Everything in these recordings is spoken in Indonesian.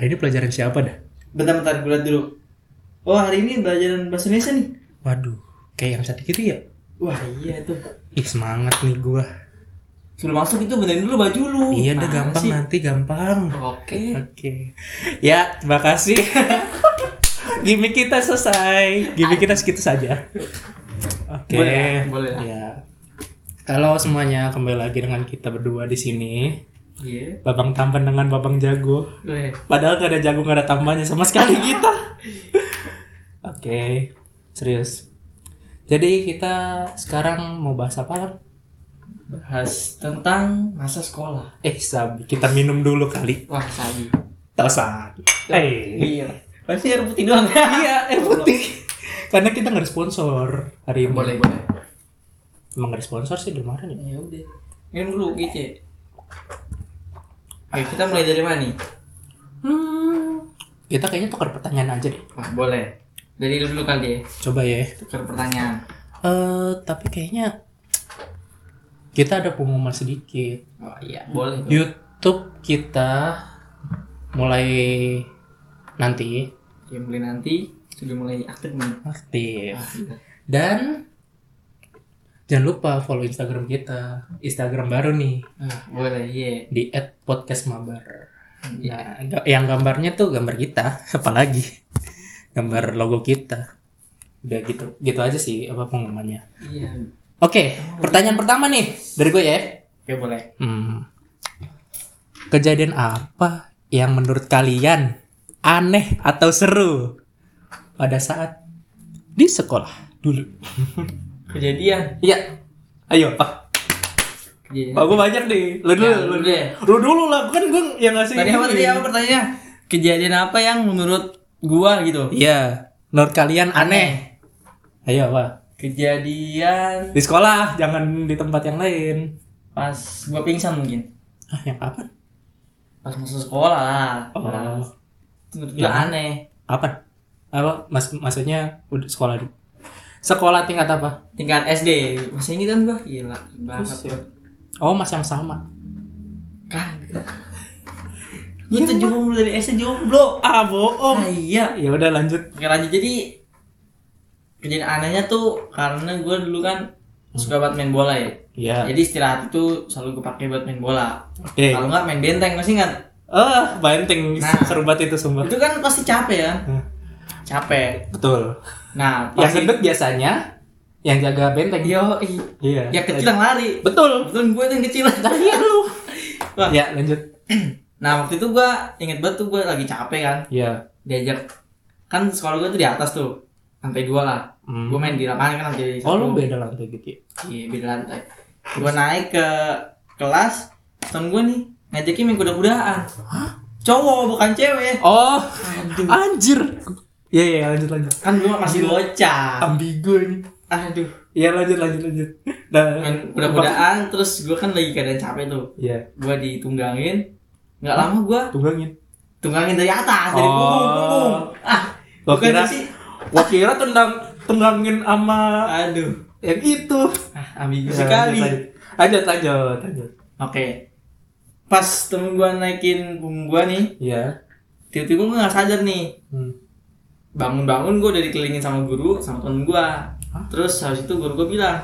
Hari ini pelajaran siapa dah? Bentar-bentar gue liat dulu. Oh hari ini pelajaran bahasa Indonesia nih. Waduh, kayak yang satu gitu ya? Wah iya tuh. Ih semangat nih gua. Sebelum masuk itu benerin dulu baju lu. Iya udah gampang sih? nanti gampang. Oke. Oke. Ya, terima kasih. Gimik kita selesai. Gimik kita segitu saja. Oke. Boleh lah, boleh lah. Ya. Kalau semuanya kembali lagi dengan kita berdua di sini. Iya. Babang tampan dengan Babang Jago. Boleh. Padahal gak ada jago gak ada tambahnya sama sekali kita. Oke, serius. Jadi kita sekarang mau bahas apa? Bahas tentang masa sekolah. Eh, Sabi, kita minum dulu kali. Wah sabi. Tak usah. Eh, Iya. Pasti air putih doang. iya, air putih. Karena kita nggak sponsor hari ini. boleh boleh. Emang nggak sponsor sih kemarin ya? Ya udah. Minum dulu Gice. Oke kita mulai dari mana nih? Hmm, kita kayaknya tukar pertanyaan aja deh. Wah boleh. Dari lu dulu kali ya. Coba ya. Tukar pertanyaan. Eh, tapi kayaknya kita ada pengumuman sedikit. Oh iya boleh. YouTube kita mulai nanti Ya mulai nanti sudah mulai aktif nih. aktif Ah, iya. dan jangan lupa follow Instagram kita Instagram baru nih Ah, boleh iya. di @podcastmabar. Iya. Nah, yang gambarnya tuh gambar kita, apalagi gambar logo kita. Udah gitu, gitu aja sih apa pengumumannya. Iya. Oke, pertanyaan pertama nih dari gue ya. Oke boleh. Hmm. Kejadian apa yang menurut kalian aneh atau seru pada saat di sekolah dulu? Kejadian. Iya. Ayo, Pak. Kejadian. Pak gue banyak nih. Lu dulu, Ya, lu, lu deh. lu dulu lah. Kan gue yang ngasih. Tadi apa tadi apa pertanyaannya? Kejadian apa yang menurut gua gitu? Iya. Menurut kalian aneh. Ayo, Pak. Kejadian Di sekolah, jangan di tempat yang lain. pas gua pingsan mungkin. Ah, yang kapan? Pas masuk sekolah lah. Oh, Menurut Ya. aneh. kapan? Apa? Mas, maksudnya udah sekolah Sekolah tingkat apa? Tingkat SD. Masih ini kan gua gila banget. Buset. Oh, mas yang sama. Kan. Gua tuh jomblo dari SD jomblo. Ah, bohong. Ah, iya. Ya udah lanjut. Oke lanjut jadi kejadian anehnya tuh karena gue dulu kan suka banget main bola ya. Iya. Jadi istirahat itu selalu gue pakai buat main bola. Oke. Kalau nggak main benteng masih nggak? Ah, benteng Nah. seru banget itu sumpah. Itu kan pasti capek ya. Hmm. Capek. Betul. Nah, Yang gendut biasanya yang jaga benteng. yo Iya. ya kecil yang lari. Betul. Betul gue yang kecil. Iya lu. Wah. Ya, lanjut. Nah waktu itu gue inget banget tuh gue lagi capek kan. Iya. Diajak kan sekolah gue tuh di atas tuh lantai dua lah. Hmm. Gue main di lapangan kan lantai Oh, lu beda lantai gitu ya. Iya beda lantai. Gue naik ke kelas, temen gue nih ngajakin main kuda-kudaan. Cowok bukan cewek. Oh, Aduh. anjir. Iya, iya, lanjut lanjut. Kan gue masih bocah. Ambigu ini. Aduh. Iya, lanjut lanjut lanjut. Nah, Main kuda-kudaan terus gue kan lagi keadaan capek tuh. Iya, Gue ditunggangin. Nggak lama gue tunggangin. tunggangin dari atas dari Oh. punggung punggung. Ah, Gua kira sih. gua kira tendang tenggangin sama Aduh. yang itu. Ah, ambigu Ya, sekali. Lanjut, lanjut, lanjut. Oke. Pas temen gue naikin punggung gue nih, Iya. tiba-tiba gue nggak sadar nih. Hmm. Bangun-bangun gue udah dikelilingin sama guru sama temen gue terus habis itu guru gue bilang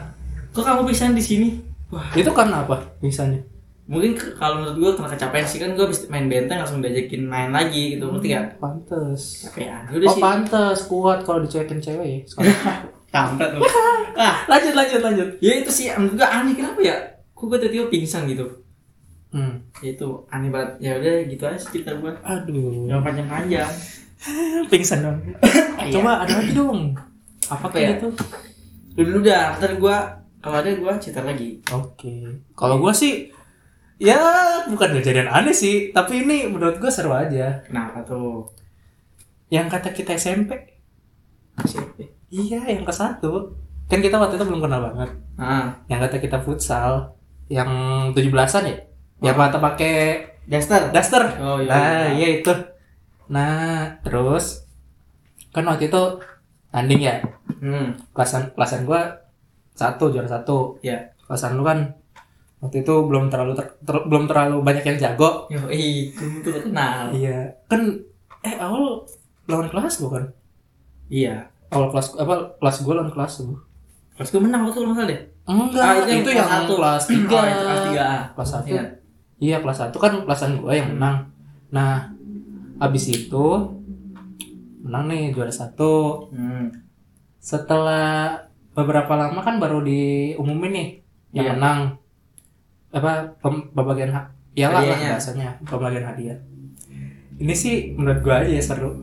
kok kamu pingsan di sini wah Itu karena apa? Misalnya. mungkin kalau menurut gue karena kecapean sih kan gue habis main benteng langsung diajakin main lagi gitu ngerti gak Pantes. kecapean udah Oh, sih pantes kuat kalau dicuekin cewek ya. kampret lu ah lanjut, lanjut, lanjut. ya itu sih menurut gue aneh kenapa ya kok gue tiba-tiba pingsan gitu Hmm. Ya itu aneh banget ya udah gitu aja sih cerita gue Aduh. yang panjang-panjang Pingsan dong. Coba ada lagi dong. Apa ya? kayak itu? Lu dulu dah ntar gue kalau ada gue cerita lagi Oke. Kalau gua sih ya bukan kejadian aneh sih, tapi ini menurut gua seru aja. kenapa tuh Yang kata kita SMP. siapa Iya, yang ke satu. Kan kita waktu itu belum kenal banget. ah Yang kata kita futsal yang 17-an ya? Yang kata pakai Daster daster. Oh, iya, Nah, iya. iya itu. Nah, terus kan waktu itu tanding ya. hmm Kelasan kelasan gua satu juara satu. ya Kelasan lu kan waktu itu belum terlalu ter- ter- belum terlalu banyak yang jago Yo, itu terkenal. iya kan eh awal lawan kelas gua kan Iya. awal kelas apa kelas gua lawan kelas lu Kelas gue menang waktu lu deh. enggak Ah, itu, yang satu. kelas tiga Oh, itu kelas tiga. Kelas satu Iya. iya kelas satu kan kelasan gua yang menang nah abis itu menang nih juara satu. Hmm. setelah beberapa lama kan baru diumumin nih yang Iya. menang. Apa pem- pembagian hak ya lah bahasanya pembagian hadiah. Ini sih menurut gua aja ya seru.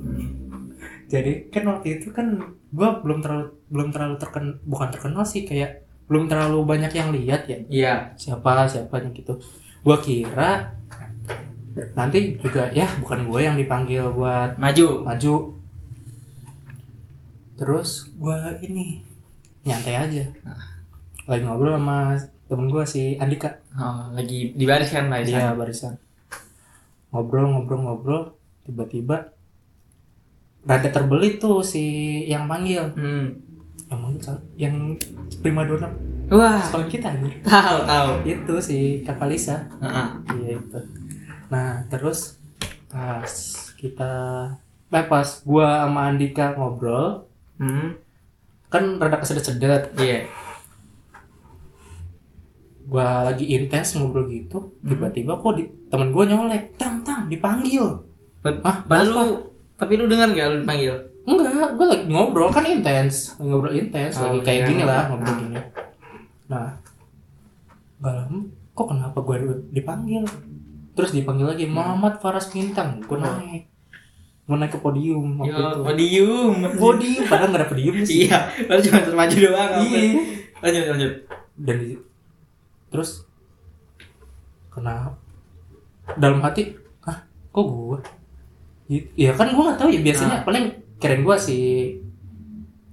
Jadi kan waktu itu kan gua belum terlalu belum terlalu terken bukan terkenal sih kayak belum terlalu banyak yang lihat ya. Iya. siapa siapanya gitu. Gua kira nanti juga ya bukan gue yang dipanggil buat Maju. maju. Terus gua ini nyantai aja. Lagi ngobrol sama temen gua si Andika. Oh, lagi di baris kan barisan. dia barisan. Ngobrol ngobrol ngobrol tiba-tiba rada terbelit tuh si yang panggil. Hmm. yang manggil yang primadona Wah, sekolah kita tahu tahu. itu si kakak Lisa Heeh. iya itu nah terus pas kita eh, pas gua sama Andika ngobrol Hmm. kan rada kesedet-sedet Iya. gua lagi intens ngobrol gitu tiba-tiba kok di, temen gua nyolek tang tang dipanggil Ah, lu tapi lu dengar nggak lu dipanggil? enggak gua lagi ngobrol kan intens ngobrol intens Oh, lagi kayak iya. gini lah ngobrol gini nah gak lama kok kenapa gua dipanggil terus dipanggil lagi Muhammad Faras Bintang Oh. naik gua naik ke podium waktu Yo, itu podium. podium padahal nggak ada podium sih Iya, baru cuma maju doang. Iya. Lanjut lanjut. dan di- terus kenapa dalam hati ah kok gua I- ya kan gua nggak tahu ya biasanya Ah. paling keren gua si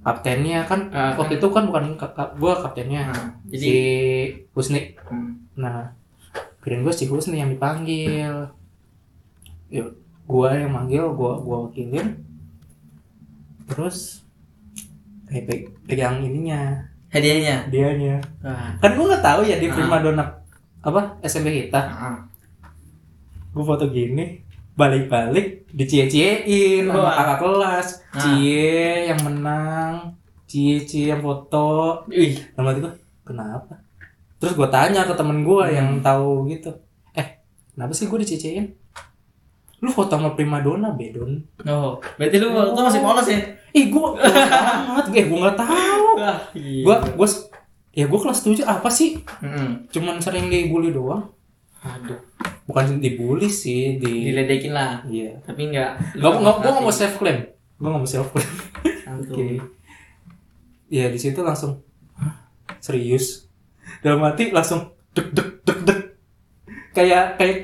kaptennya kan Ah, waktu itu kan bukan ka- ka- gua kaptennya Nah, si Husni hmm. nah keren gua si Husni yang dipanggil ya gua yang manggil gua gua wakilin terus kayak pe- pegang ininya hadiahnya. dianya Wah. kan gue nggak tahu ya di Ah. primadona apa SMP kita Ah. gue foto gini balik-balik dicie-ciein sama Wah. kakak kelas Ah. cie yang menang cie cie yang foto Wih, sama itu kenapa terus gue tanya ke temen gue Hmm. yang tahu gitu eh kenapa sih gue dicie-ciein lu foto sama primadona bedon oh, berarti lu waktu itu masih polos ya? ih gue banget gue gue nggak tahu iya. gue gue ya gue kelas 7 apa sih Mm-mm. cuman sering dibully doang Aduh, bukan dibully sih di diledekin lah. iya Tapi enggak. nggak nggak gue nggak mau self claim gue nggak mau self claim Oke. oke ya di situ langsung "Hah? serius dalam hati langsung dek dek dek dek kayak kayak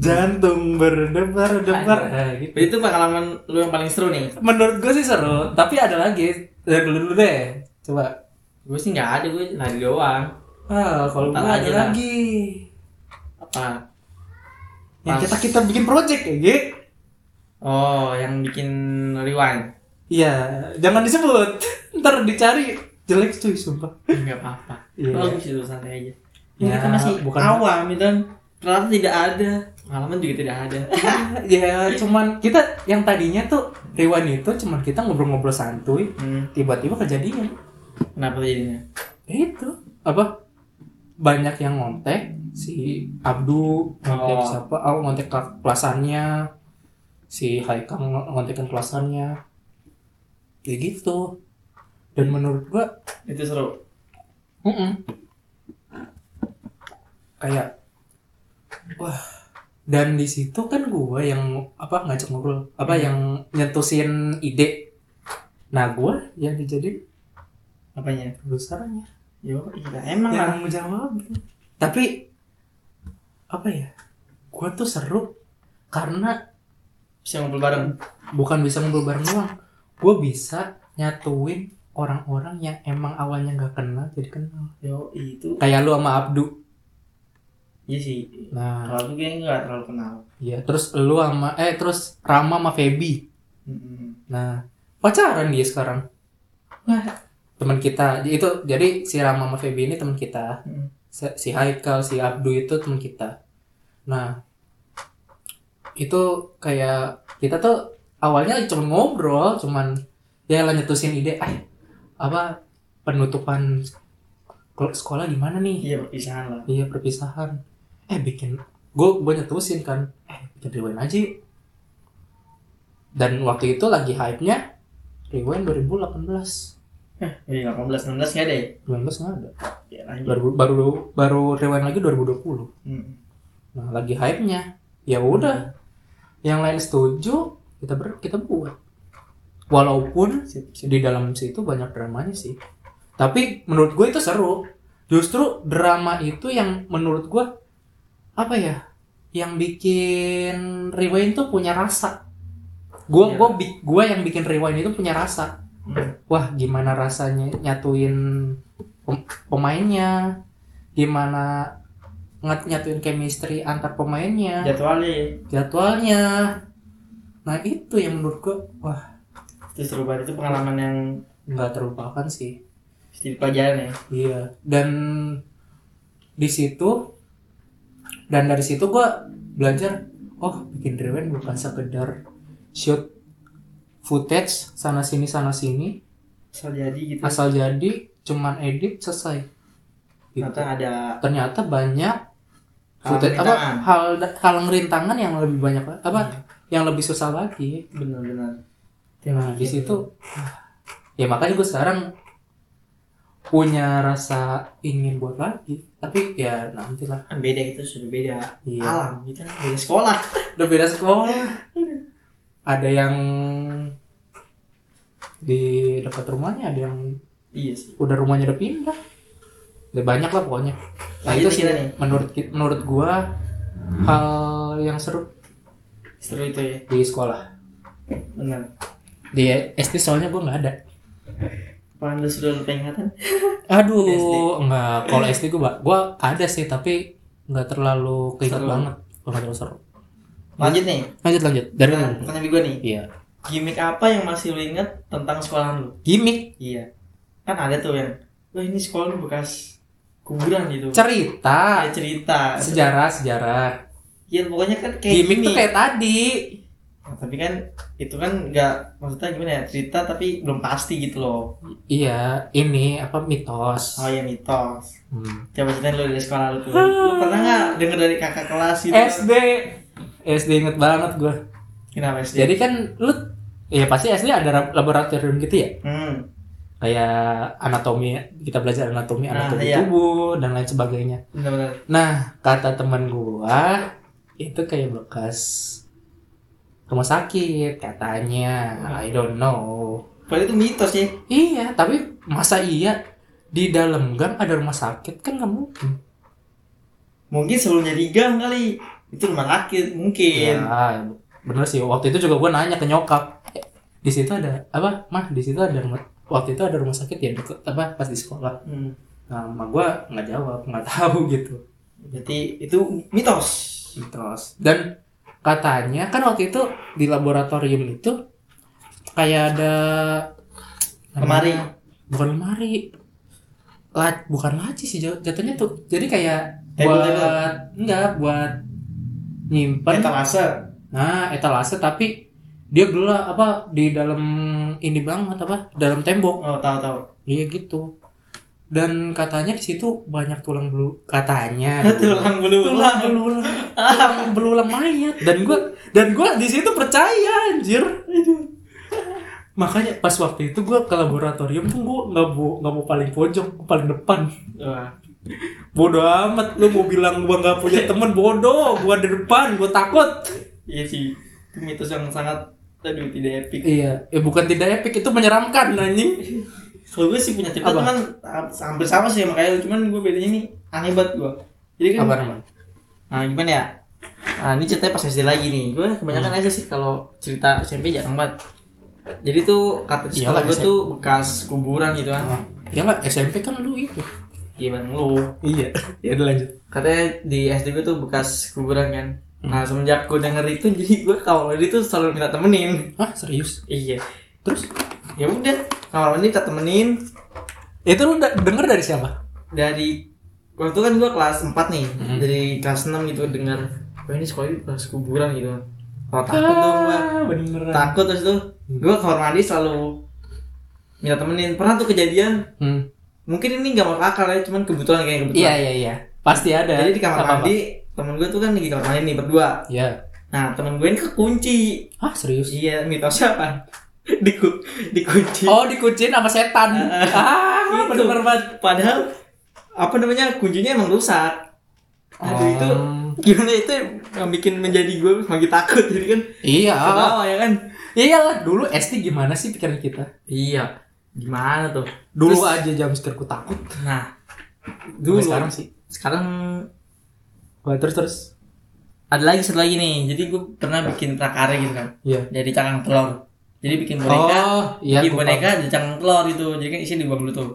jantung berdebar debar gitu. Itu pengalaman lu yang paling seru nih. menurut gue sih seru tapi ada lagi dari dulu dulu deh coba Gue sih nggak ada, gue lari doang. ah kalau gue ada lah. lagi Apa? yang kita kita bikin project ya Ge. Oh, yang bikin rewind. Iya, jangan disebut. Ntar dicari jelek cuy, sumpah. Enggak apa-apa. Iya. Bagus itu santai aja. Ya, Ya, kita masih bukan- awam itu kan. Ternyata tidak ada. Pengalaman juga tidak ada. ya, cuman kita yang tadinya tuh rewind itu cuman kita ngobrol-ngobrol santuy, Hmm. tiba-tiba kejadian. Kenapa jadinya? Ya itu apa? Banyak yang ngontek si Abdu ngontek Oh. siapa? Oh, ngontek ke- kelasannya. Si Haikal ng- ngontekin kelasannya. Ya gitu. Dan menurut gua Itu seru. Mm-mm. kayak wah dan di situ kan gue yang apa ngajak ngobrol apa Hmm. yang nyentusin ide nah gue yang dijadiin Apanya? produsernya Yo, iya emang lah. yang menjawab tapi apa ya gue tuh seru karena Bisa ngumpul bareng. bukan bisa ngobrol bareng doang gue bisa nyatuin orang-orang yang emang awalnya nggak kenal jadi kenal Yo, itu. kayak lu sama Abdu Iya sih. nah Kalau gue nggak terlalu kenal. Iya, terus lu sama eh terus Rama sama Feby. Mm-mm. Nah, pacaran dia sekarang. Wah. Teman kita. Itu jadi si Rama sama Feby ini teman kita. Mm. Si Haikal si Abdu itu teman kita nah itu kayak kita tuh awalnya cuma ngobrol cuman ya lah nyetusin ide ah apa penutupan kol- sekolah di mana nih Iya perpisahan lah. iya perpisahan eh bikin gue gue nyetusin kan eh bikin rewind aja yuk. dan waktu itu lagi hype nya rewind 2018 Jadi 18 19 nggak ada ya? 19 nggak ada Ya lanjut. baru baru baru rewind lagi 2020 Hmm. nah lagi hype nya ya udah yang lain setuju kita ber kita buat walaupun Sip, sip. di dalam situ banyak dramanya sih. Tapi menurut gue itu seru. Justru drama itu yang menurut gue apa ya yang bikin rewind tuh punya rasa. Gue Iya. gue gue yang bikin rewind itu punya rasa. Hmm. wah gimana rasanya nyatuin pem- pemainnya? Gimana ngat nyatuin chemistry antar pemainnya? Jadwalnya. Jadwalnya. Nah itu yang menurut gue wah itu seru banget itu pengalaman yang nggak terlupakan sih mesti pelajaran ya. Iya, dan di situ dan dari situ gua belajar, oh bikin rewind bukan sekedar shoot footage sana sini sana sini, Asal jadi gitu. asal jadi cuman edit selesai. Gitu. Ternyata ada Ternyata banyak Hal footage apa hal hal rintangan yang lebih banyak apa yang lebih susah lagi. benar-benar. Nah di situ ya makanya gue sekarang punya rasa ingin buat lagi. Tapi ya nantilah kan beda itu sudah beda Iya. alam kita kan. Beda sekolah. Udah beda sekolah. Ada yang di dekat rumahnya ada yang iya sih. udah rumahnya udah pindah. Udah banyak lah pokoknya. Nah itu sih nih. menurut menurut gua hal yang seru seru itu ya? di sekolah. Benar di SD soalnya gua nggak ada. Apaan lu sudah lupa ingatan? Aduh nggak. Kalau SD gua gua ada sih tapi nggak terlalu keinget Seru. banget. Nggak terlalu seru. Lanjut nih. Lanjut lanjut. Dari nah, mana? Pertanyaan gue nih. Iya. Gimmick apa yang masih lu inget tentang sekolahan lu? Gimmick? Iya. Kan ada tuh yang wah ini sekolah lu bekas kuburan gitu. Cerita. Ada cerita. Sejarah sejarah. Iya pokoknya kan kayak gimmick gini. tuh kayak tadi tapi kan itu kan nggak maksudnya gimana ya cerita tapi belum pasti gitu loh. Iya ini apa mitos. Oh ya mitos. Hmm. coba ceritain lu dari sekolah lu tuh. Lu pernah nggak denger dari kakak kelas gitu? SD SD inget banget gue kenapa SD jadi kan lu ya pasti SD ada lab- laboratorium gitu ya? Hmm. Kayak anatomi kita belajar anatomi Nah, anatomi iya. tubuh dan lain sebagainya. Benar-benar. Nah kata teman gua itu kayak bekas rumah sakit katanya I don't know. Padahal itu mitos ya. Iya tapi masa iya? Di dalam gang ada rumah sakit kan nggak mungkin. Mungkin sebelum jadi gang kali. Itu rumah sakit mungkin. Ya bener sih. Waktu itu juga gua nanya ke nyokap. "Eh, di situ ada apa? Mah di situ ada rumah waktu itu ada rumah sakit ya deket apa? Pas di sekolah. Hmm. nah emak gua nggak jawab nggak tahu gitu. Berarti itu mitos. Mitos. Dan katanya kan waktu itu di laboratorium itu kayak ada Lemari. bukan lemari. Lat, bukan laci sih jat- jatuhnya tuh. Jadi kayak Table, buat table. enggak buat nyimpen. Etalase. Nah etalase tapi dia gelap apa di dalam ini banget apa dalam tembok. Oh tahu tahu. Iya gitu dan katanya di situ banyak tulang belu katanya tulang bulu tulang belulang tulang belulang mayat. Dan gua dan gua di situ percaya anjir. Makanya pas waktu itu gua ke laboratorium tuh gua nggak mau nggak mau paling pojok paling depan. Bodoh amat lu mau bilang gua nggak punya temen bodoh. Gua di depan gua takut. Iya sih itu mitos yang sangat aduh tidak epic. Iya eh bukan tidak epic itu menyeramkan anjing kalau gue sih punya cerita Apa? cuman ha- hampir sama sih sama kayak lu cuman gue bedanya nih aneh banget gue jadi kan apa namanya nah gimana ya? Nah ini ceritanya pas SD lagi nih. Gue kebanyakan Hmm. aja sih kalau cerita SMP jarang banget. Jadi tuh kata di sekolah gue tuh bekas kuburan gitu kan. Ya nggak? SMP kan lu itu. Iya bang lu. Iya. Ya udah lanjut. Katanya di SD gue tuh bekas kuburan kan. Hmm. nah semenjak gue denger itu jadi gue kalau itu tuh selalu minta temenin. Ah serius? Iya. Terus? Ya udah kamar mandi minta temenin. Itu lu denger dari siapa? Dari waktu kan gue kelas 4 nih Hmm. dari kelas 6 gitu dengar wah ini sekolah ini kelas kuburan gitu. Oh takut dong gue Ah, beneran. Takut terus tuh gue kamar mandi selalu minta temenin. Pernah tuh kejadian? Hmm. mungkin ini gak mau akal ya cuman kebetulan kayak kebetulan. Iya iya iya. Pasti ada. Jadi di kamar mandi temen gue tuh kan lagi kamar mandi nih berdua. Iya. nah temen gue ini kekunci. Ah serius? Iya mitosnya apa Diku, dikunci. Oh dikucin sama setan. Ah Itu. bener banget padahal apa namanya kuncinya emang rusak. Aduh itu Oh. gimana itu yang bikin menjadi gue makin takut jadi kan. Iya. Ketawa ya kan? Iyalah dulu SD gimana sih pikiran kita? Iya. Gimana tuh? Dulu Terus- aja jam ku takut. Nah dulu dulu. sekarang sih. Sekarang Wah, terus terus. Ada lagi satu lagi nih. Jadi gue pernah bikin prakarya gitu kan? Iya. Dari cangkang telur jadi bikin boneka oh iya bikin boneka dari cangkang telur gitu. Jadi kan isinya dibuang dulu tuh.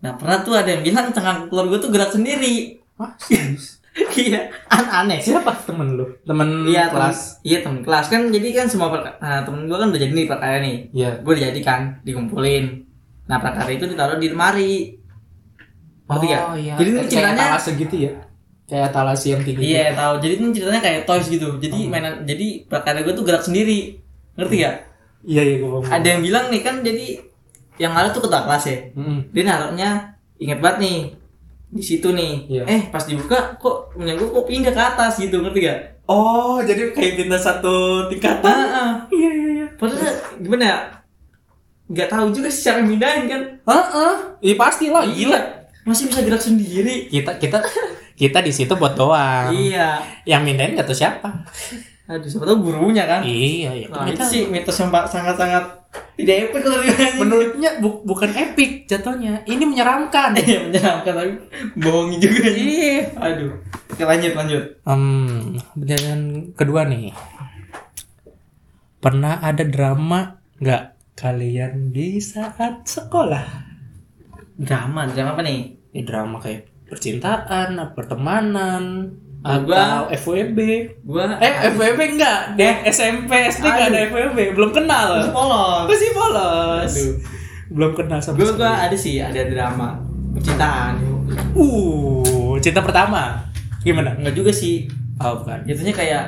Nah pernah tuh ada yang bilang cangkang telur gue tuh gerak sendiri. Ah serius? Iya. An aneh. Siapa? Temen lu? Temen iya temen, kelas. iya temen kelas. Kan jadi kan semua perka- nah, temen gue kan udah jadi nih prakarya nih. Iya. Gue udah jadi kan dikumpulin. Nah prakarya itu ditaruh di lemari. Ngerti nggak? iya. Jadi ini kayak ceritanya- talase gitu ya? Kayak talase yang tinggi iya tahu. Jadi ini ceritanya kayak toys gitu. Jadi mainan jadi prakarya gue tuh gerak sendiri. Ngerti gak iya iya gua ada yang bilang nih kan jadi yang ada tuh ketua kelas ya Mm-mm. dia naruhnya inget banget nih di situ nih Iya. eh pas dibuka kok punya gue kok pindah ke atas gitu ngerti gak oh jadi kayak pindah satu tingkatan ah, ah. iya iya iya padahal gimana ya nggak tahu juga sih cara mindahin kan Heeh. Iya pasti lah, gila. masih bisa gerak sendiri Kita kita kita di situ buat doang. iya Yang mindahin gak tahu siapa. Aduh siapa tahu gurunya kan Iya, iya. Nah, itu sih mitos yang sangat-sangat tidak epic kalau dibilangin. menurutnya bu- bukan epic jatuhnya. Ini menyeramkan. Iya menyeramkan tapi bohongin juga. Iya. Aduh. Oke lanjut lanjut. Hmm, pertanyaan kedua nih. Pernah ada drama nggak kalian di saat sekolah? Drama, drama apa nih? Ya, drama kayak percintaan, pertemanan, atau gua- FWB. Gua Eh, FWB enggak. Deh, SMP, SD enggak ada FWB. Belum kenal. Masih polos. Masih polos. Aduh. Belum kenal sama Gua gua ada sih ada drama percintaan. Uh, cinta pertama. Gimana? Enggak juga sih. Oh, bukan. Jatuhnya kayak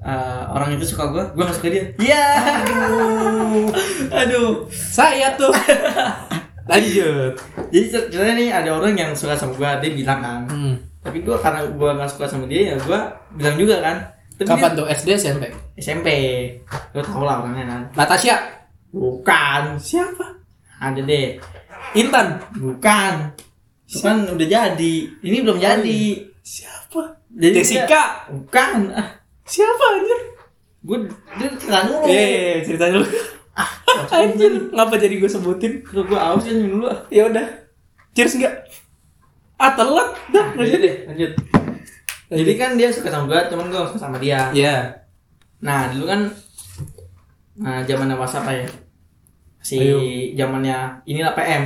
eh, orang itu suka gua, gua gak suka dia. Iya. Aduh. Aduh. Saya tuh. Lanjut. Jadi cer- ceritanya nih ada orang yang suka sama gua, dia bilang kan. Hmm. Tapi gua karena gua gak suka sama dia ya gua bilang juga kan. Tapi Kapan dia- tuh SD SMP? SMP. Lo tau lah orangnya kan. Natasha. Bukan. Siapa? Ada deh. Intan. Bukan. Kan udah jadi. Ini belum jadi. Siapa? Jadi Jessica. dia- Bukan. Ah, Siapa anjir? gue dia cerita dulu. Iya, iya, iya, cerita dulu. Ah, Anjir, ngapa jadi gue sebutin? Lu gue aus kan dulu. Ya udah. Cheers enggak? Ah, telat. Dah, Lanjut deh, lanjut. Jadi kan dia suka sama gue, cuman gue suka sama dia. Iya. Nah, dulu kan nah zamannya WhatsApp ya. Si zamannya inilah PM.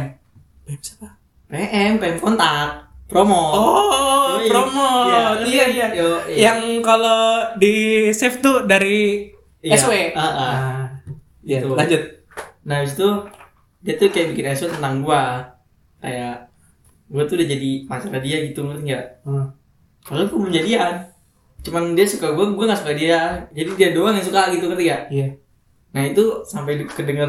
Beb siapa? PM, PM kontak. Promo. Oh, Yoi. promo. Iya, Iya, iya. Yo, iya. Yang kalau di save tuh dari Iya. SW. Ah, ah. Ah. Iya, Gitu. lanjut. Nah, habis itu dia tuh kayak bikin SW tentang gua. Kayak gua tuh udah jadi pacar dia gitu, ngerti nggak? Hmm. Padahal gua belum jadian. Cuman dia suka gua, gua gak suka dia. Jadi dia doang yang suka gitu, ngerti gak? Iya. Nah, itu sampai kedenger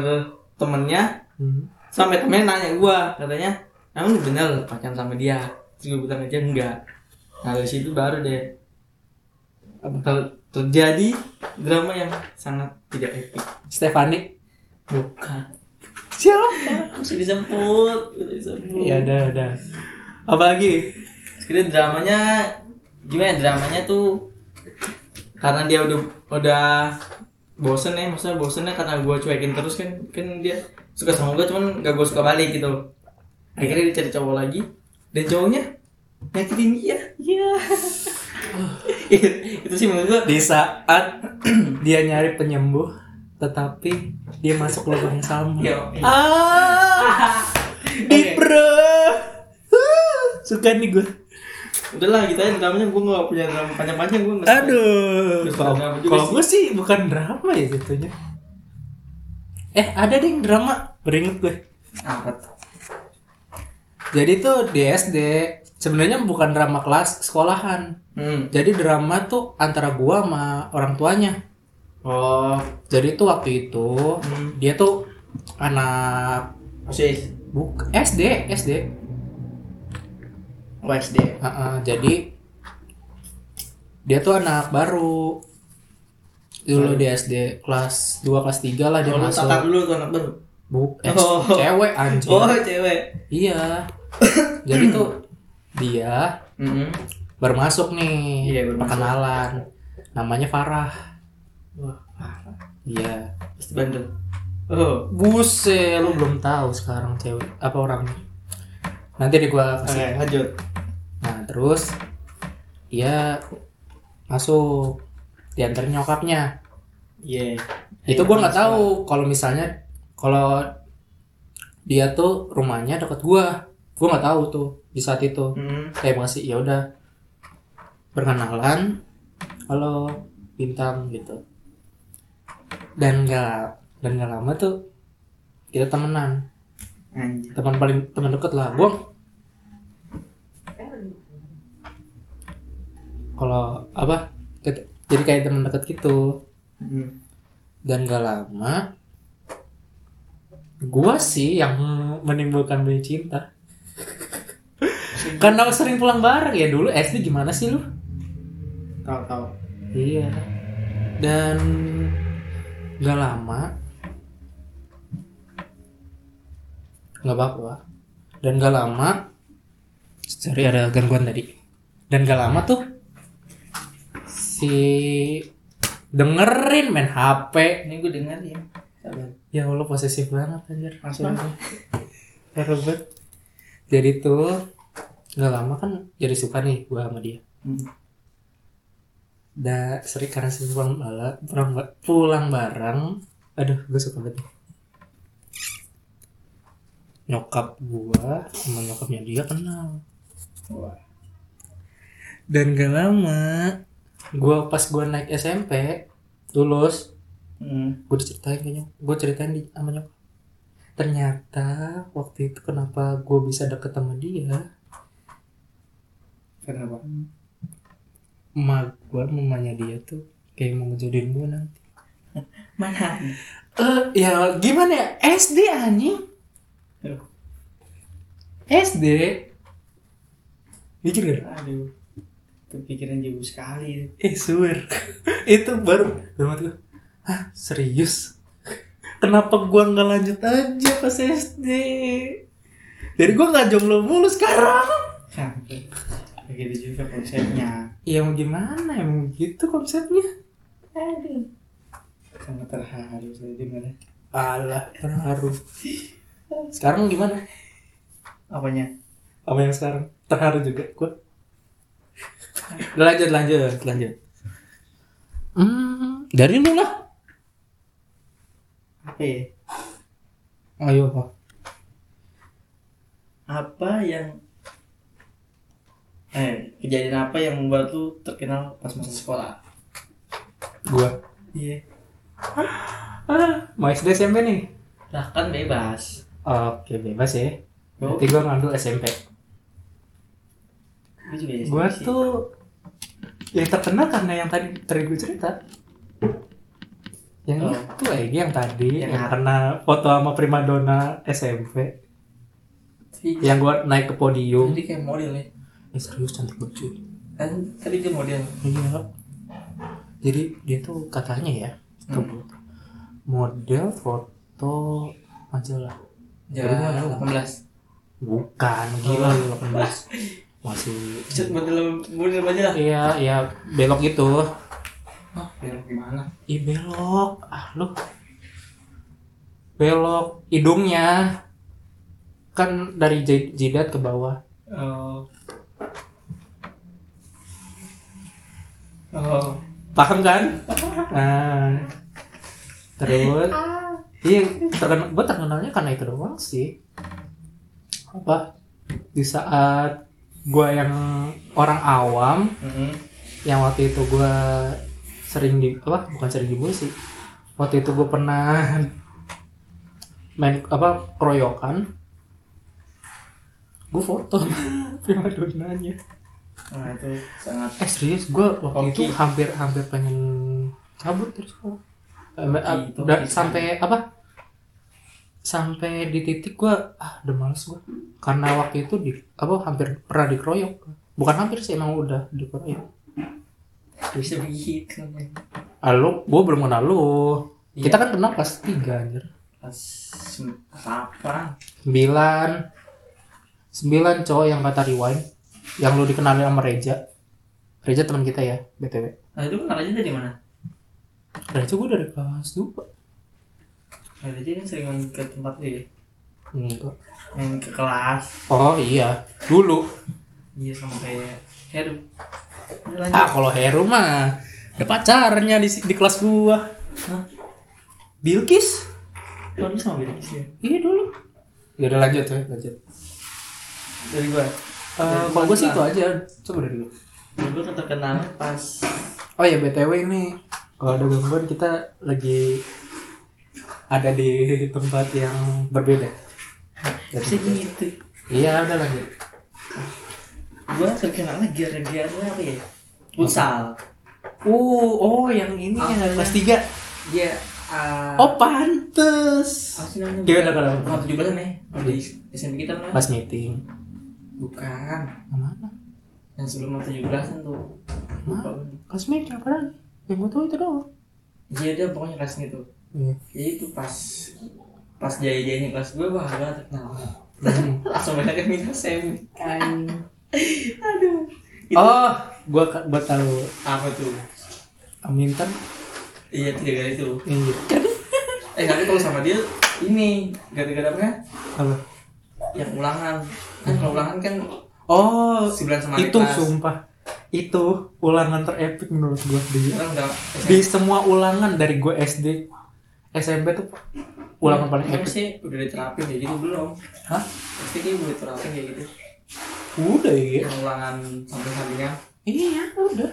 temennya, Hmm. sampai temennya nanya gua, katanya, "Emang bener pacaran sama dia?" Terus gua bilang aja enggak. Nah, dari situ baru deh ter- terjadi drama yang sangat tidak epic. Stefani. Bukan. Siapa? Masih disebut. Iya, ada, ada. Apalagi? Sekarang dramanya gimana dramanya tuh karena dia udah udah bosen ya maksudnya bosennya karena gue cuekin terus kan kan dia suka sama gue cuman gak gue suka balik gitu akhirnya dia cari cowok lagi dan cowoknya nyakitin dia iya itu sih menurut gue Di saat dia nyari penyembuh, tetapi dia masuk lubang yang sama. Yo. Ah, di bro. Suka nih gue. udahlah gitu aja dramanya gue gak punya drama panjang-panjang gue Aduh. Terus Kalau gue sih bukan drama ya jatuhnya. Eh ada deh yang drama, beringet gue. apa tuh Jadi tuh di SD sebenarnya bukan drama kelas sekolahan Hmm. jadi drama tuh antara gua sama orang tuanya Oh, jadi tuh waktu itu Hmm. dia tuh anak masih buk SD SD USD. Heeh, jadi dia tuh anak baru dulu di SD kelas 2 kelas 3 lah dia Oh, masuk tatap dulu tuh anak baru. Buk, eh, Oh. cewek anjir Oh, cewek. iya jadi tuh dia Hmm. baru masuk nih Iya, baru masuk. perkenalan namanya Farah Wah, parah. iya Pasti bandel. Oh. buset lu belum tahu sekarang cewek apa orangnya nanti deh gua Oke, kasih lanjut. nah terus dia masuk diantar nyokapnya Iya. itu gua nggak tahu kalau misalnya kalau dia tuh rumahnya dekat gua gua nggak tahu tuh di saat itu Hmm. kayak masih ya udah perkenalan halo bintang gitu dan nggak dan nggak lama tuh kita temenan. Anjir. teman paling teman deket lah. Gua kalau apa? Jadi kayak teman deket gitu. Hmm. dan gak lama gua sih yang menimbulkan benih cinta. Karena sering pulang bareng. Ya dulu SD gimana sih lu? Tahu tahu. iya. Dan gak lama nggak apa-apa dan gak lama sorry ada gangguan tadi dan gak lama tuh si dengerin main HP Ini gue dengar ya. Allah posesif banget anjir. Langsung. Banget. Jadi tuh nggak lama kan jadi suka nih gua sama dia. Hmm. Da sering karena sering pulang bala, pulang, ba- pulang bareng. Aduh, gue suka banget. Nyokap gua sama nyokapnya dia kenal. Dan gak lama gua pas gua naik SMP lulus Hmm. gue diceritain kayaknya gue ceritain di sama nyokap ternyata waktu itu kenapa gue bisa deket sama dia Kenapa? Emak gue mamanya dia tuh kayak mau ngejadiin gue nanti. Mana? eh ya gimana ya? SD anjing. Aduh. SD mikir gak? Aduh. Kepikiran jauh sekali. eh swear itu baru. Mati gue hah serius? Kenapa gue nggak lanjut aja pas SD jadi gue nggak jomblo mulu sekarang Begitu juga konsepnya. Ya mau gimana emang gitu konsepnya Aduh. Sangat terharu saya dengar. Alah terharu Sekarang gimana? Apanya? Apa yang sekarang? Terharu juga gua Lanjut lanjut lanjut Hmm, dari lu lah Apa ya? Ayo apa? Apa yang eh kejadian apa yang membuat lu terkenal pas masa sekolah? Gua Iya. ah, Mau SD SMP nih? Lah kan bebas. Oke bebas ya Oh. Berarti gua ngambil SMP juga ya. Gua tuh Yang terkenal karena yang tadi tadi gue cerita Yang Oh. itu lagi yang tadi Yang Yang karena foto sama primadona SMP Yang gua naik ke podium Jadi kayak model ya. Eh serius cantik banget cuy. Kan tadi dia model. Iya. Jadi dia tuh katanya ya tuh, Model foto majalah. Ya, Jadi gua nggak 18. Bukan gila lu 18 Masih Cet model model aja lah. Iya iya belok gitu. Hah, biar gimana? Ih belok. Ah lu. Belok hidungnya. Kan dari jidat ke bawah. Oh. Oh. Paham kan? Nah. Terus? Iya terkenal, gue terkenalnya karena itu doang sih. Apa? Di saat gue yang orang awam Mm-hmm. yang waktu itu gue sering di apa? Bukan sering dibully sih. Waktu itu gue pernah main apa keroyokan. Gue foto prima donanya nah itu sangat eh serius gue waktu itu Hoki. hampir hampir pengen cabut terus kok itu udah sampai apa? Sampai di titik gue ah udah males gue karena waktu itu di apa hampir pernah dikeroyok. Bukan hampir sih emang udah dikeroyok. Bisa begitu ah lu gue belum kenal lu. Iya. kita kan kenal kelas tiga anjir. Pas pas apa? Sembilan. Sembilan cowok yang kata rewind yang lu dikenalin sama Reja. Reja teman kita ya btw nah itu kenal aja dari mana? Reja gue dari kelas dua. Nah jadi kan sering main ke tempat dia. Enggak. main ke kelas. Oh iya. Dulu. Iya kayak Heru. Lanjut. Ah kalau Heru mah ada pacarnya di, di kelas gua. Hah? Bilkis? Kalau lu sama sih ya? iya dulu. Ya udah lanjut ya lanjut. Dari gua Eh, kalau gue sih itu aja. Coba dari lu Dari gua terkenal pas oh ya btw ini. Kalau ada gangguan kita lagi ada di tempat yang berbeda. Kita. gitu. Iya udah lanjut Gua terkenalnya gara-gara apa ya? Futsal. Uh oh yang ini Ah, ya iya. kelas tiga. Dia uh, oh pantes? Gimana kalau Tahun 17 nih Di SMP kita namanya. Pas meeting Bukan. Mana Yang sebelum 17an tuh. Lupa gua. pas meeting apa lagi? Yang gue tahu itu doang. Iya dia pokoknya kelas gitu iya. Ya itu pas Pas jaya-jayanya kelas gue Wah gua terkenal. Langsung mereka minta sem Aduh. Itu oh gua gua tahu. Apa tuh? Amintan Iya tiga kali itu. Iya. Eh tapi kalau sama dia Ini Gara-gara apa apa Yang ulangan. Kan kalau ulangan kan oh Sebulan sama itu sumpah. Itu ulangan terepik menurut gua. Di udah di semua ulangan dari gua SD SMP tuh ulangan paling Emang epic. sih udah diterapin kayak gitu belum? hah? Pasti kayak udah diterapin kayak gitu. Udah ya Yang ulangan samping-sampingnya iya udah.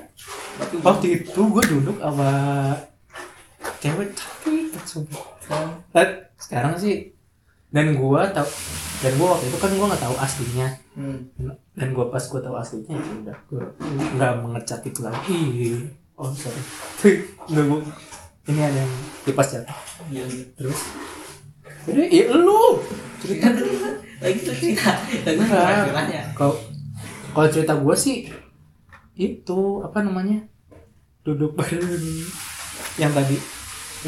Berarti waktu itu gua duduk sama cewek cantik sumpah. Oh, Eh, sekarang sih dan gua tahu dan gua waktu itu kan gua nggak tahu aslinya. Hmm. dan gua pas gua tahu aslinya ya udah gua nggak mengecat itu lagi. Oh sorry. Nggak gua ini ada yang kipas jatuh Iya terus? Jadi ya lu! Cerita dulu. Lagi tuh cerita. Kalau kalau cerita gua sih itu apa namanya? Duduk bareng. Yang tadi.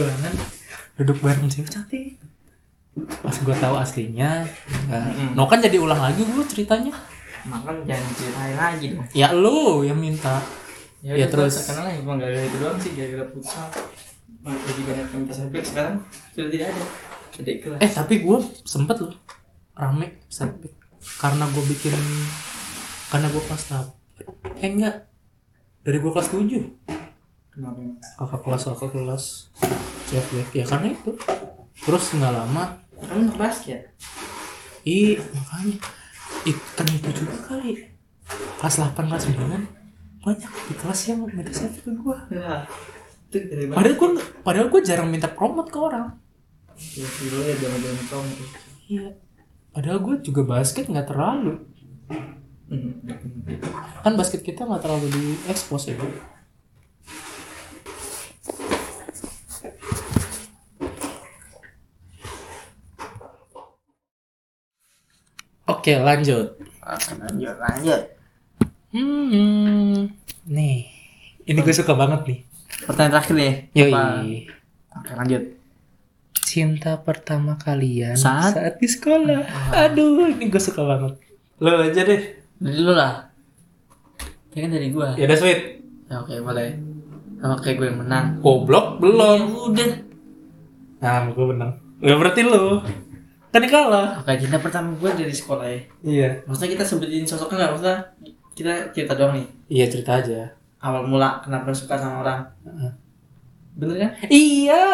Ulangan. Duduk bareng cewek cantik pas gua tahu aslinya enggak. Mm-mm. no kan jadi ulang lagi gua ceritanya. Makan jangan ceritain lagi dong. Ya lu yang minta. Ya, Ya, terus. terkenal lah emang gara-gara itu doang sih gara-gara futsal jadi banyak yang bisa sekarang sudah tidak ada. Adik kelas. Eh tapi gua sempet loh rame sampai. Karena gua bikin karena gua kelas eh enggak. Dari gua kelas 7 kenapa? Kakak kelas kakak kelas. Cewek ya karena itu. Terus nggak lama kamu anak basket? Ih makanya. Itu kan itu juga kali. Kelas 8 kelas 9 banyak di kelas yang minta selfie ke gua. Ya padahal gua padahal gua jarang minta promote ke orang. Ya dulu ya zaman kamu tuh iya. Padahal gua juga basket nggak terlalu. Hmm. kan basket kita nggak terlalu di expose ya Oke lanjut. lanjut lanjut Hmm, nih, ini gue suka banget nih. pertanyaan terakhir nih Yoi. Apa? oke lanjut Cinta pertama kalian Saat? di sekolah. Aduh, ini gue suka banget. Lo aja deh. dari lu lah ya kan dari gua Ya udah sweet. ya oke boleh sama kayak gue yang menang Goblok ya belum. udah Nah, gue menang. Ya berarti lo. Kan kalah. oke cinta pertama gue dari sekolah ya Iya. maksudnya kita sebutin sosoknya nggak maksudnya kita cerita doang nih Iya cerita aja. awal mula kenapa suka sama orang Heeh. bener kan Iya.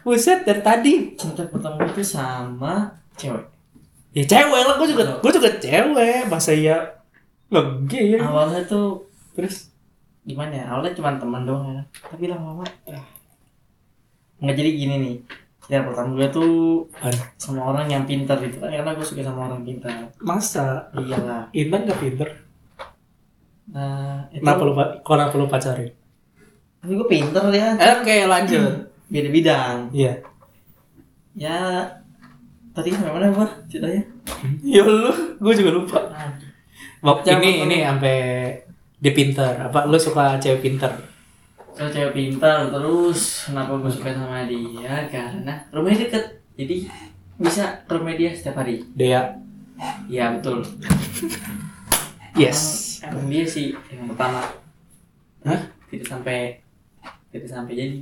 Buset dari tadi. cinta pertama gue tuh sama cewek Ya cewek lah, gue juga, gue juga cewek. Masa iya gay ya? awalnya tuh Terus gimana ya awalnya cuma teman doang ya tapi lama-lama ah. nggak jadi gini nih ya pertama gue tuh sama orang yang pintar gitu kan karena gue suka sama orang pintar. Masa? Iyalah. Intan gak pinter? nah itu Kenapa lu, pa- kenapa lu pacarin? tapi gue pintar ya. Oke lanjut. Beda bidang. Iya. Ya tadi sampai mana gua ceritanya? Ya lu, gue juga lupa. Jangan ini ini sampai dia pinter. Apa lu suka cewek pinter? Saya cewek pintar terus kenapa gue suka sama dia karena rumahnya deket jadi bisa ke rumah dia setiap hari Dea. ya betul Yes. emang, emang dia sih yang pertama Hah? tidak sampai tidak sampai jadi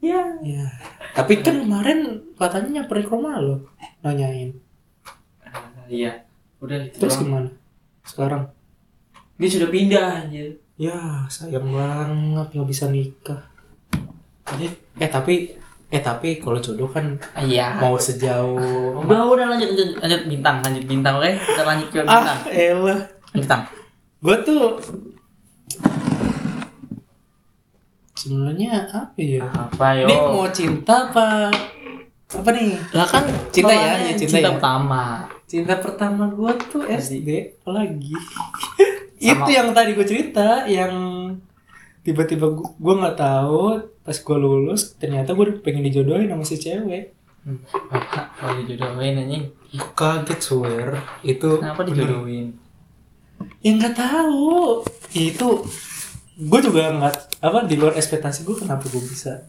Ya. ya. Tapi kan kemarin katanya nyamperin ke rumah lo, nanyain. Ah, iya udah itu Terus doang. gimana? Sekarang? dia sudah pindah anjir Ya sayang banget nggak bisa nikah. Eh tapi eh tapi kalau jodoh kan Ah, iya. mau sejauh udah udah lanjut lanjut lanjut bintang lanjut bintang oke? Kita lanjut ke bintang. ah elah bintang. Gue tuh sebenarnya apa ya? Apa yo? Ini mau cinta apa? Apa nih? Lah kan Cinta ya, ya, cinta cinta ya. pertama. Cinta pertama gue tuh SD lagi Sama- itu yang tadi gue cerita yang tiba-tiba gue nggak tahu pas gue lulus ternyata gue pengen dijodohin sama si cewek. Hmm, Bapak mau dijodohin anjing. kaget swear. Itu Kenapa dijodohin? yang nggak tahu. Itu gue juga nggak apa di luar ekspektasi gue kenapa gue bisa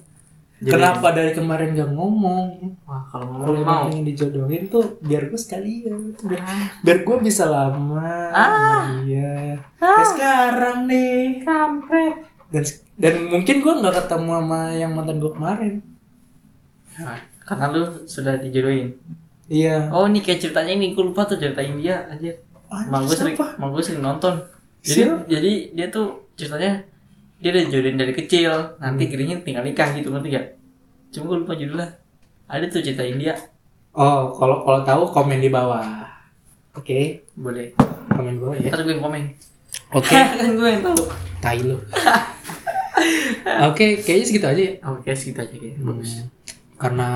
Jadi- kenapa dari kemarin gak ngomong Wah, kalau ngomong mau. pengen dijodohin tuh biar gue sekalian biar, biar gue bisa lama Ah. dia Kayak sekarang nih Kampret. dan dan mungkin gue nggak ketemu sama yang mantan gue kemarin Nah, karena lu sudah dijodohin. iya Oh, ini kayak ceritanya ini gue lupa tuh ceritain dia aja. Emang gue sering, emang gue sering nonton. Jadi, Siapa? jadi dia tuh ceritanya dia udah dijodohin dari kecil. Nanti kirinya tinggal nikah gitu ngerti gak? Cuma gue lupa judulnya. Ada tuh ceritain dia. oh kalau kalau tahu komen di bawah oke Boleh. komen di bawah ya Ntar gue yang komen. oke kan gue yang tahu. tai lu oke kayaknya segitu aja ya Oke, segitu aja kayaknya. Bagus. Hmm, karena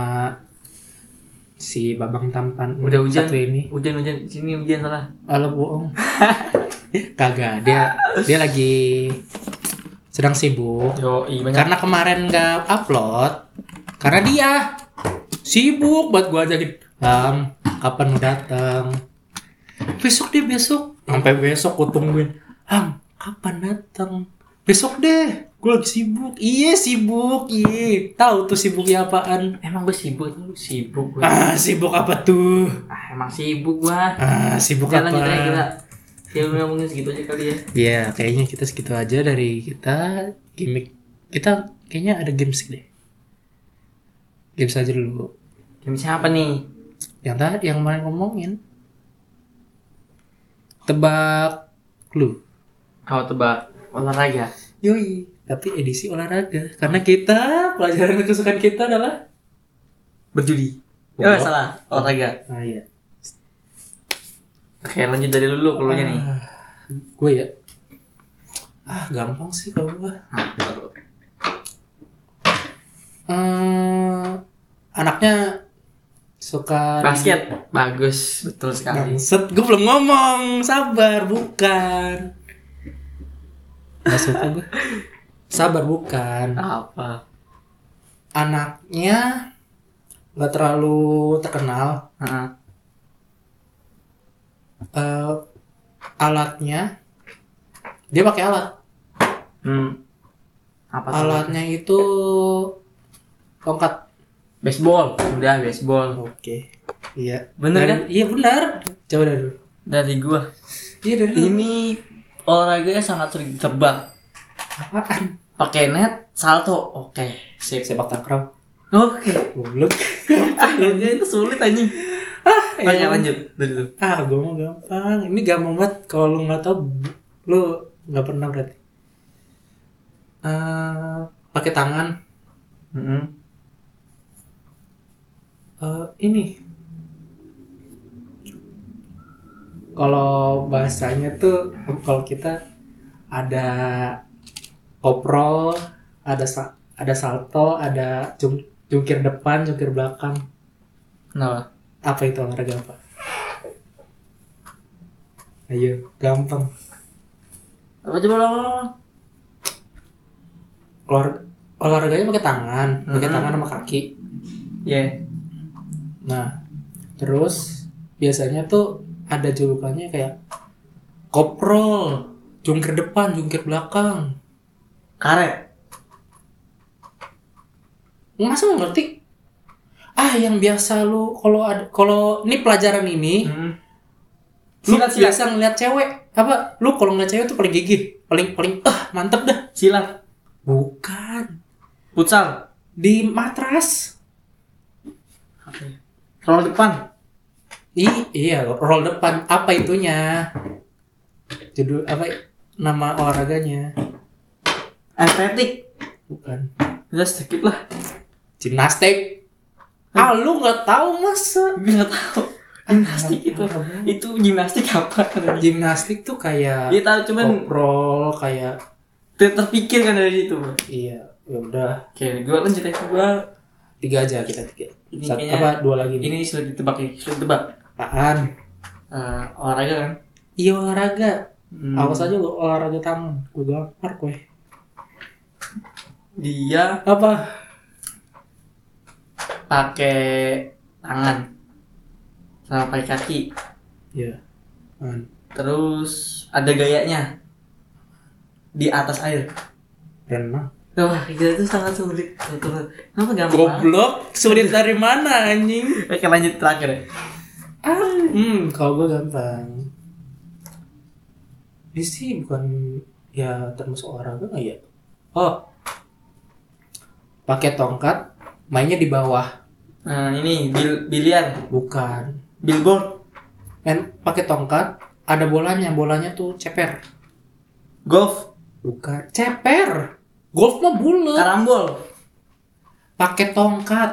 si babang tampan Udah hujan. satu ini Hujan hujan sini hujan salah. Halo bohong kagak dia dia lagi sedang sibuk. Yo, iya karena kemarin nggak upload karena dia sibuk buat gua ajakin bang kapan lu datang besok deh besok. Sampai besok gua tungguin bang kapan datang besok deh gua lagi sibuk. Iya sibuk iya. Tahu tuh sibuknya apaan? Emang gue sibuk, lu sibuk gue. ah sibuk apa tuh? Ah, emang sibuk gua. ah sibuk Jalan apa? aja kita. Ya udah segitu aja kali ya. Ya, kayaknya kita segitu aja dari kita gimmick. Kita kayaknya ada games deh. Games aja dulu. Game siapa nih? Yang tadi yang main ngomongin. Tebak lu. Kau tebak olahraga. Yoi, tapi edisi olahraga. Karena kita pelajaran kesukaan kita adalah Berjudi. Bodoh. Oh, salah. Olahraga. Nah, iya. Oke, lanjut dari dulu kalau nih. Ah, gue ya. Ah, gampang sih kalau gue. Baru. Eh, anaknya suka Basket. Bagus, betul sekali. Bangset, gue belum ngomong, sabar, bukan. Gak suka gue. Sabar, bukan. Apa? Anaknya nggak terlalu terkenal. Heeh. Eh, alatnya, dia pakai alat. Hmm. Apa? Alatnya itu tongkat. Baseball. Udah, baseball. Oke. Iya. Bener Dari- kan? Iya benar. Coba dari dulu. Dari gua. Iya dari. Ini olahraganya sangat sering ditebak. Apaan? Pakai net, salto. Oke, sip. Sepak takraw. Oke. Goblok. Anjir itu sulit anjing. Ah, iya. lanjut. Dari dulu. Ah, gue mau gampang. Ini gampang banget. Kalau lu nggak tahu, lu nggak pernah berarti. Eh, pakai tangan. Heeh. Eh, ini. Kalau bahasanya tuh, kalau kita ada oprol, ada sa- ada salto, ada jump jungkir depan jungkir belakang Kenapa? Apa itu olahraga apa ayo gampang Apa coba lo? Olah, olahraganya pakai tangan pakai Mhm. tangan sama kaki Ya. nah terus biasanya tuh ada julukannya kayak koprol jungkir depan jungkir belakang Karet. masa ngerti ah yang biasa lu kalau kalau ini pelajaran ini Hmm. lu Silat, silat. biasa ngeliat cewek apa lu kalau ngeliat cewek tuh paling gigih paling paling ah mantep dah Silat. bukan Futsal. di matras ya? Roll depan. I, iya roll depan apa itunya judul apa nama olahraganya Estetik. bukan Udah sedikit lah. gimnastik ah lu nggak tahu masa nggak tahu. Gimnastik itu. Itu gimnastik apa? gimnastik tuh kayak Dia tahu cuman koprol kayak ter- terpikir kan dari situ. iya ya udah Oke, gue lanjut ya. Gue tiga aja kita tiga Ini Satu, kayaknya- apa dua lagi nih ini sudah ditebak nih, sudah ditebak. apaan Eh, olahraga kan? iya olahraga Hmm. awas aja lu olahraga tangan gue gampar gue Dia apa pakai tangan sama pakai kaki. ya Man. Terus ada gayanya di atas air. renang Wah, gila itu sangat sulit. Kenapa gampang? banget? goblok sulit dari mana anjing Oke, lanjut terakhir ya. ah hmm kalau gue gampang ini sih bukan ya termasuk olahraga nggak ya oh pakai tongkat mainnya di bawah. Nah, ini bil biliar, bukan. Billboard, main pakai tongkat ada bolanya bolanya tuh ceper. Golf, bukan. Ceper? Golf mah bulat karambol. pakai tongkat.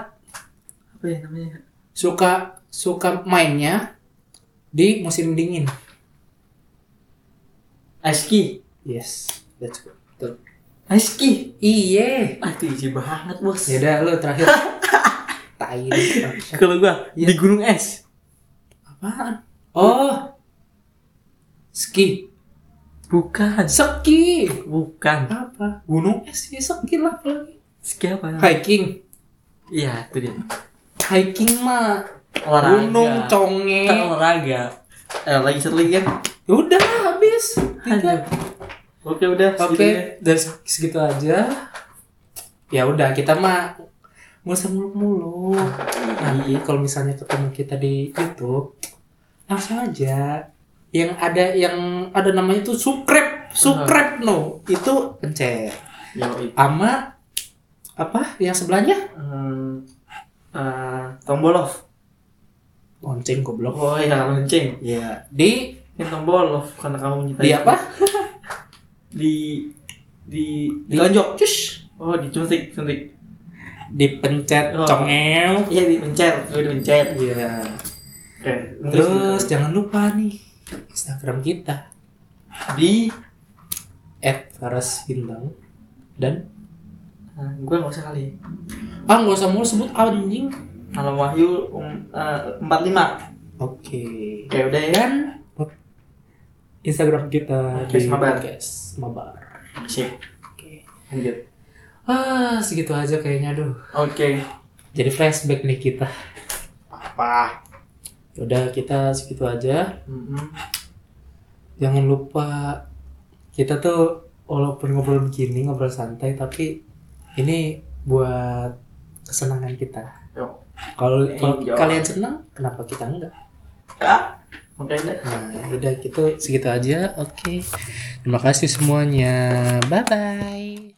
Apa ya namanya? suka suka mainnya di musim dingin. Ice ski. yes that's good. Tuh. Ice ski. iye Ah, easy banget, Bos. ya udah lo terakhir tai Kalau gua Iya. di gunung es. apaan oh ski Bukan. ski Bukan. apa gunung es ya ski lah lagi Ski apa? hiking Iya, itu dia. hiking mah Olahraga. gunung conge Kan olahraga. Eh, lagi satu lagi kan? udah habis Aduh. Oke, udah. Oke, segitu ya. dari segitu aja. Ya udah, kita mah nggak usah muluk-muluk. Nanti kalau misalnya ketemu kita di YouTube, langsung aja. Yang ada yang ada namanya tuh subscribe, subscribe no, itu pencet. Yoi. Ama apa? Yang sebelahnya? Hmm, eh, tombol off. Lonceng goblok. Oh iya, lonceng. Ya, di Ini tombol off karena kamu mencintai. di apa? Di di Di ditonjok. Cus. Oh, disuntik, suntik. Dipencet Oh. congel. Iya, dipencet, udah dipencet. Iya. Oke. Terus jangan lupa nih Instagram kita di Faras Bintang dan Nah, gue nggak usah kali. ah nggak usah mulu sebut anjing. Kalau Wahyu um, eh, empat lima. Oke. Oke udah ya. Dan Instagram kita Podcast Mabar. podcast Mabar. Sip. Oke. Lanjut. Ah segitu aja kayaknya aduh. Oke. Jadi flashback nih kita. Apa? Udah kita segitu aja. Mm-mm. Jangan lupa kita tuh walaupun ngobrol begini ngobrol santai tapi ini buat kesenangan kita. Kalau kalau kalian senang, kenapa kita enggak? Ah. Nah, udah gitu segitu aja. Oke. Terima kasih semuanya. Bye bye.